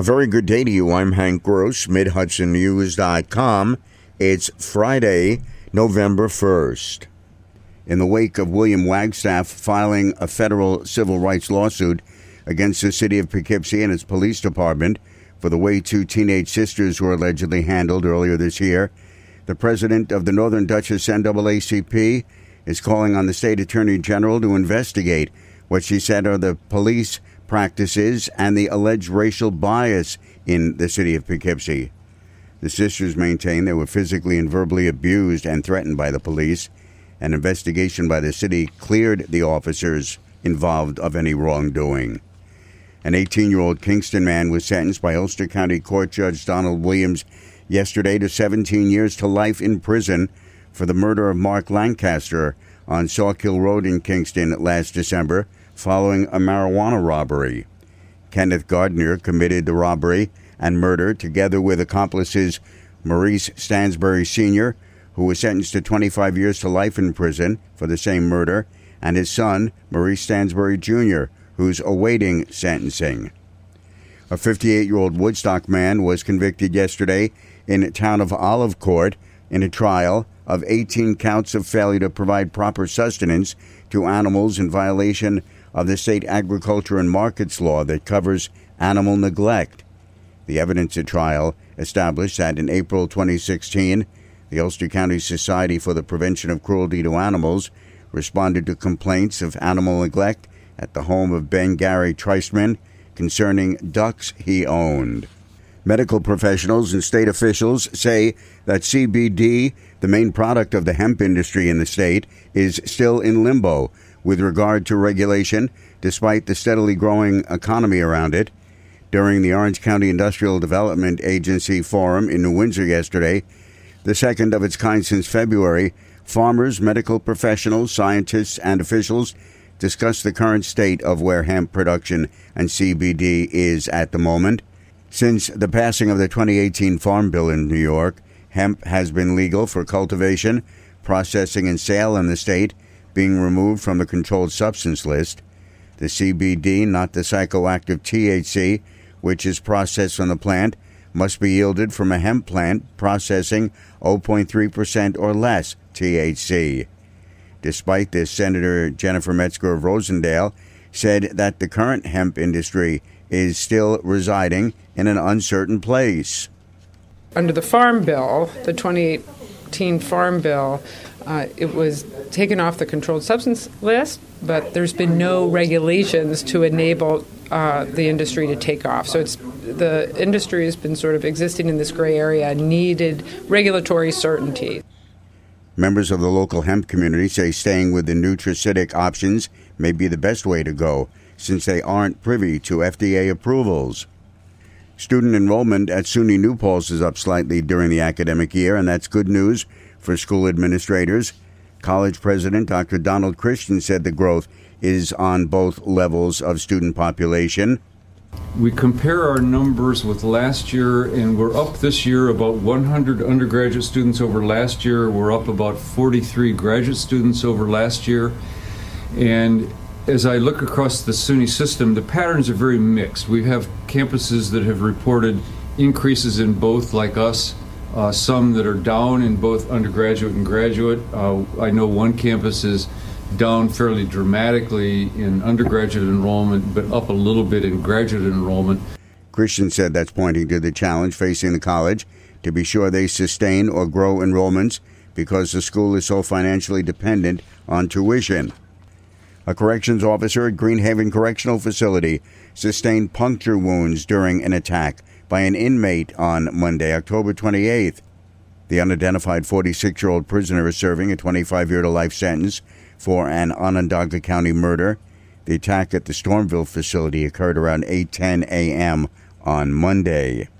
A very good day to you. I'm Hank Gross, MidHudsonNews.com. It's Friday, November 1st. In the wake of William Wagstaff filing a federal civil rights lawsuit against the city of Poughkeepsie and its police department for the way two teenage sisters were allegedly handled earlier this year, the president of the Northern Dutchess NAACP is calling on the state attorney general to investigate what she said are the police practices and the alleged racial bias in the city of Poughkeepsie. The sisters maintain they were physically and verbally abused and threatened by the police. An investigation by the city cleared the officers involved of any wrongdoing. An 18 year old Kingston man was sentenced by Ulster County Court Judge Donald Williams yesterday to 17 years to life in prison for the murder of Mark Lancaster on Sawkill Road in Kingston last December following a marijuana robbery. Kenneth Gardner committed the robbery and murder together with accomplices Maurice Stansbury Sr., who was sentenced to 25 years to life in prison for the same murder, and his son, Maurice Stansbury Jr., who's awaiting sentencing. A 58 year old Woodstock man was convicted yesterday in the town of Olive Court in a trial of 18 counts of failure to provide proper sustenance to animals in violation of the state agriculture and markets law that covers animal neglect. The evidence at trial established that in April 2016, the Ulster County Society for the Prevention of Cruelty to Animals responded to complaints of animal neglect at the home of Ben Gary Treisman concerning ducks he owned. Medical professionals and state officials say that CBD, the main product of the hemp industry in the state, is still in limbo with regard to regulation, despite the steadily growing economy around it. During the Orange County Industrial Development Agency Forum in New Windsor yesterday, the second of its kind since February, farmers, medical professionals, scientists, and officials discussed the current state of where hemp production and CBD is at the moment. Since the passing of the 2018 Farm Bill in New York, hemp has been legal for cultivation, processing, and sale in the state, being removed from the controlled substance list. The CBD, not the psychoactive THC, which is processed from the plant, must be yielded from a hemp plant processing 0.3% or less THC. Despite this, Senator Jennifer Metzger of Rosendale said that the current hemp industry is still residing in an uncertain place. Under the Farm Bill, the 2018 Farm Bill, uh, it was taken off the controlled substance list, but there's been no regulations to enable uh, the industry to take off. So it's the industry has been sort of existing in this gray area, needed regulatory certainty. Members of the local hemp community say staying with the nutraceutical options may be the best way to go since they aren't privy to FDA approvals. Student enrollment at SUNY New Paltz is up slightly during the academic year, and that's good news for school administrators. College President Dr. Donald Christian said the growth is on both levels of student population. We compare our numbers with last year, and we're up this year about 100 undergraduate students over last year. We're up about 43 graduate students over last year. And as I look across the SUNY system, the patterns are very mixed. We have campuses that have reported increases in both, like us, uh, some that are down in both undergraduate and graduate. Uh, I know one campus is down fairly dramatically in undergraduate enrollment, but up a little bit in graduate enrollment. Christian said that's pointing to the challenge facing the college to be sure they sustain or grow enrollments because the school is so financially dependent on tuition. A corrections officer at Green Haven Correctional Facility sustained puncture wounds during an attack by an inmate on Monday, October 28th. The unidentified 46 year old prisoner is serving a 25 year to life sentence for an Onondaga County murder. The attack at the Stormville facility occurred around 8:10 a.m. on Monday.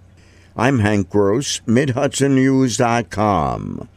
I'm Hank Gross, MidHudsonNews.com.